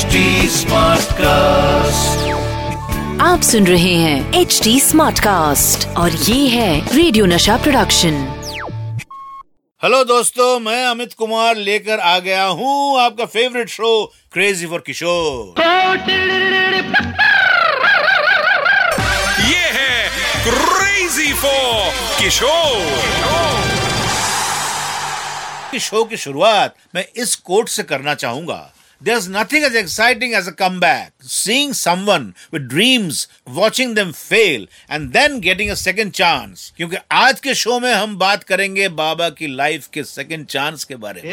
HD cast आप सुन रहे हैं एच डी स्मार्ट कास्ट और ये है रेडियो नशा प्रोडक्शन हेलो दोस्तों मैं अमित कुमार लेकर आ गया हूँ आपका favourite show crazy for Kishore ये है क्रेजी फॉर किशोर शो की शुरुआत मैं इस कोट से करना चाहूँगा। There's nothing as exciting as a comeback. Seeing someone with dreams, watching them fail, and then getting a second chance. क्योंकि आज के शो में हम बात करेंगे बाबा की लाइफ के सेकंड चांस के बारे में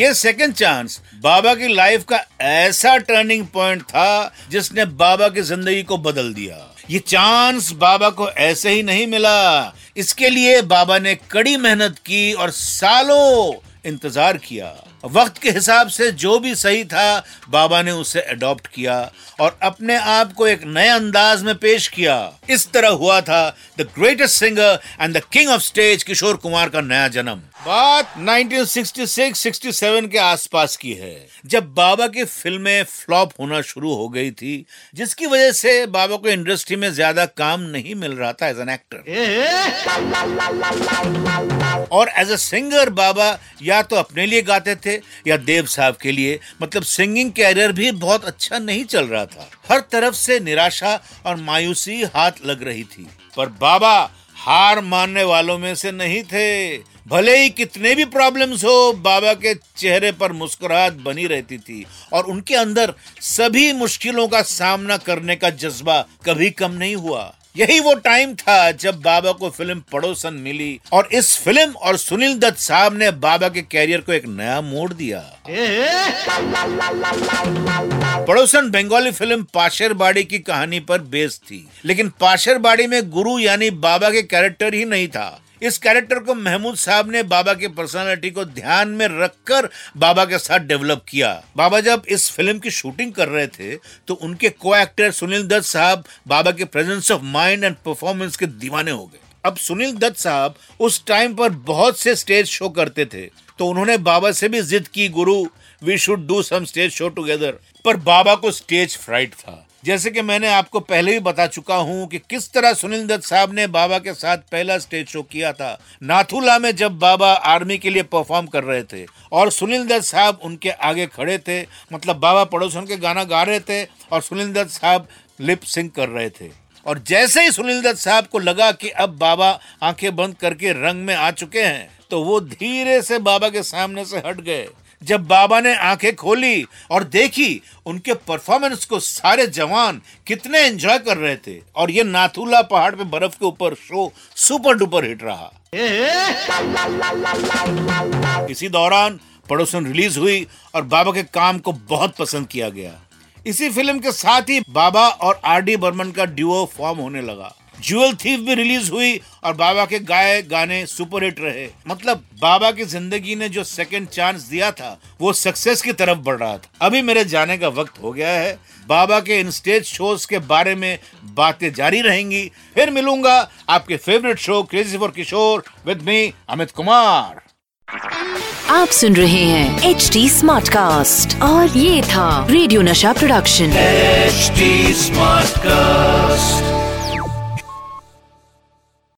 ये सेकंड चांस बाबा की लाइफ का ऐसा टर्निंग पॉइंट था जिसने बाबा की ज़िंदगी को बदल दिया ये चांस बाबा को ऐसे ही नहीं मिला इसके लिए बाबा ने कड़ी मेहनत की और सालों इंतज़ार किया। वक्त के हिसाब से जो भी सही था, बाबा ने उसे अडॉप्ट किया और अपने आप को एक नए अंदाज में पेश किया। इस तरह हुआ था the greatest singer and the king of stage Kishore Kumar का नया जन्म। बात 1966-67 के आसपास की है। जब बाबा की फ़िल्में फ्लॉप होना शुरू हो गई थी जिसकी वजह से बाबा को इंडस्ट्री में ज़्यादा काम नहीं मिल रहा था एज एन एक्टर और एज ए सिंगर बाबा या तो अपने लिए गाते थे या देव साहब के लिए। मतलब सिंगिंग कैरियर भी बहुत अच्छा नहीं चल रहा था। हर तरफ़ से निराशा और मायूसी हाथ लग रही थी। पर बाबा हार मानने वालों में से नहीं थे। भले ही कितने भी प्रॉब्लम्स हो, बाबा के चेहरे पर मुस्कुराहट बनी रहती थी और उनके अंदर सभी मुश्किलों का सामना करने का जज्बा कभी कम नहीं हुआ। यही वो टाइम था जब बाबा को फ़िल्म पड़ोसन मिली और इस फ़िल्म और सुनील दत्त साहब ने बाबा के कैरियर को एक नया मोड़ दिया। पड़ोसन बंगाली फ़िल्म पाशेरबाड़ी की कहानी पर बेस्ड थी, लेकिन पाशेरबाड़ी में गुरु यानी बाबा के कैरेक्टर ही नहीं था। इस कैरेक्टर को महमूद साहब ने बाबा की पर्सनालिटी को ध्यान में रखकर बाबा के साथ डेवलप किया। बाबा जब इस फ़िल्म की शूटिंग कर रहे थे तो उनके को एक्टर सुनील दत्त साहब बाबा के presence of mind and performance के दीवाने हो गए। अब सुनील दत्त साहब उस टाइम पर बहुत से स्टेज शो करते थे तो उन्होंने बाबा से भी जिद की, guru we should do some stage show together पर बाबा को स्टेज फ्राइट था। जैसे कि मैंने आपको पहले भी बता चुका हूँ कि किस तरह सुनील दत्त साहब ने बाबा के साथ पहला स्टेज शो किया था। नाथुला में जब बाबा आर्मी के लिए परफॉर्म कर रहे थे और सुनील दत्त साहब उनके आगे खड़े थे मतलब बाबा पड़ोसन के गाना गा रहे थे और सुनील दत्त साहब लिप सिंग कर रहे थे। और जैसे ही सुनील दत्त साहब को लगा कि अब बाबा आँखें बंद करके रंग में आ चुके हैं तो वो धीरे से बाबा के सामने से हट गए। जब बाबा ने आँखें खोली और देखी, उनके परफॉर्मेंस को सारे जवान कितने एंजॉय कर रहे थे। और ये नाथुला पहाड़ पे बर्फ़ के ऊपर शो सुपर डुपर हिट रहा। इसी दौरान पड़ोसन रिलीज़ हुई और बाबा के काम को बहुत पसंद किया गया। इसी फ़िल्म के साथ ही बाबा और आर डी बर्मन का ड्यूओ फॉर्म होने लगा। ज्वेल थीफ भी रिलीज़ हुई और बाबा के गाए गाने सुपर हिट रहे। मतलब बाबा की ज़िंदगी ने जो सेकंड चांस दिया था वो सक्सेस की तरफ़ बढ़ रहा था। अभी मेरे जाने का वक्त हो गया है। बाबा के इन स्टेज शोज़ के बारे में बातें जारी रहेंगी। फिर मिलूँगा आपके favourite show crazy for Kishore with me Amit Kumar आप सुन रहे हैं एच डी स्मार्ट कास्ट और ये था रेडियो नशा प्रोडक्शन एच स्मार्ट Smartcast.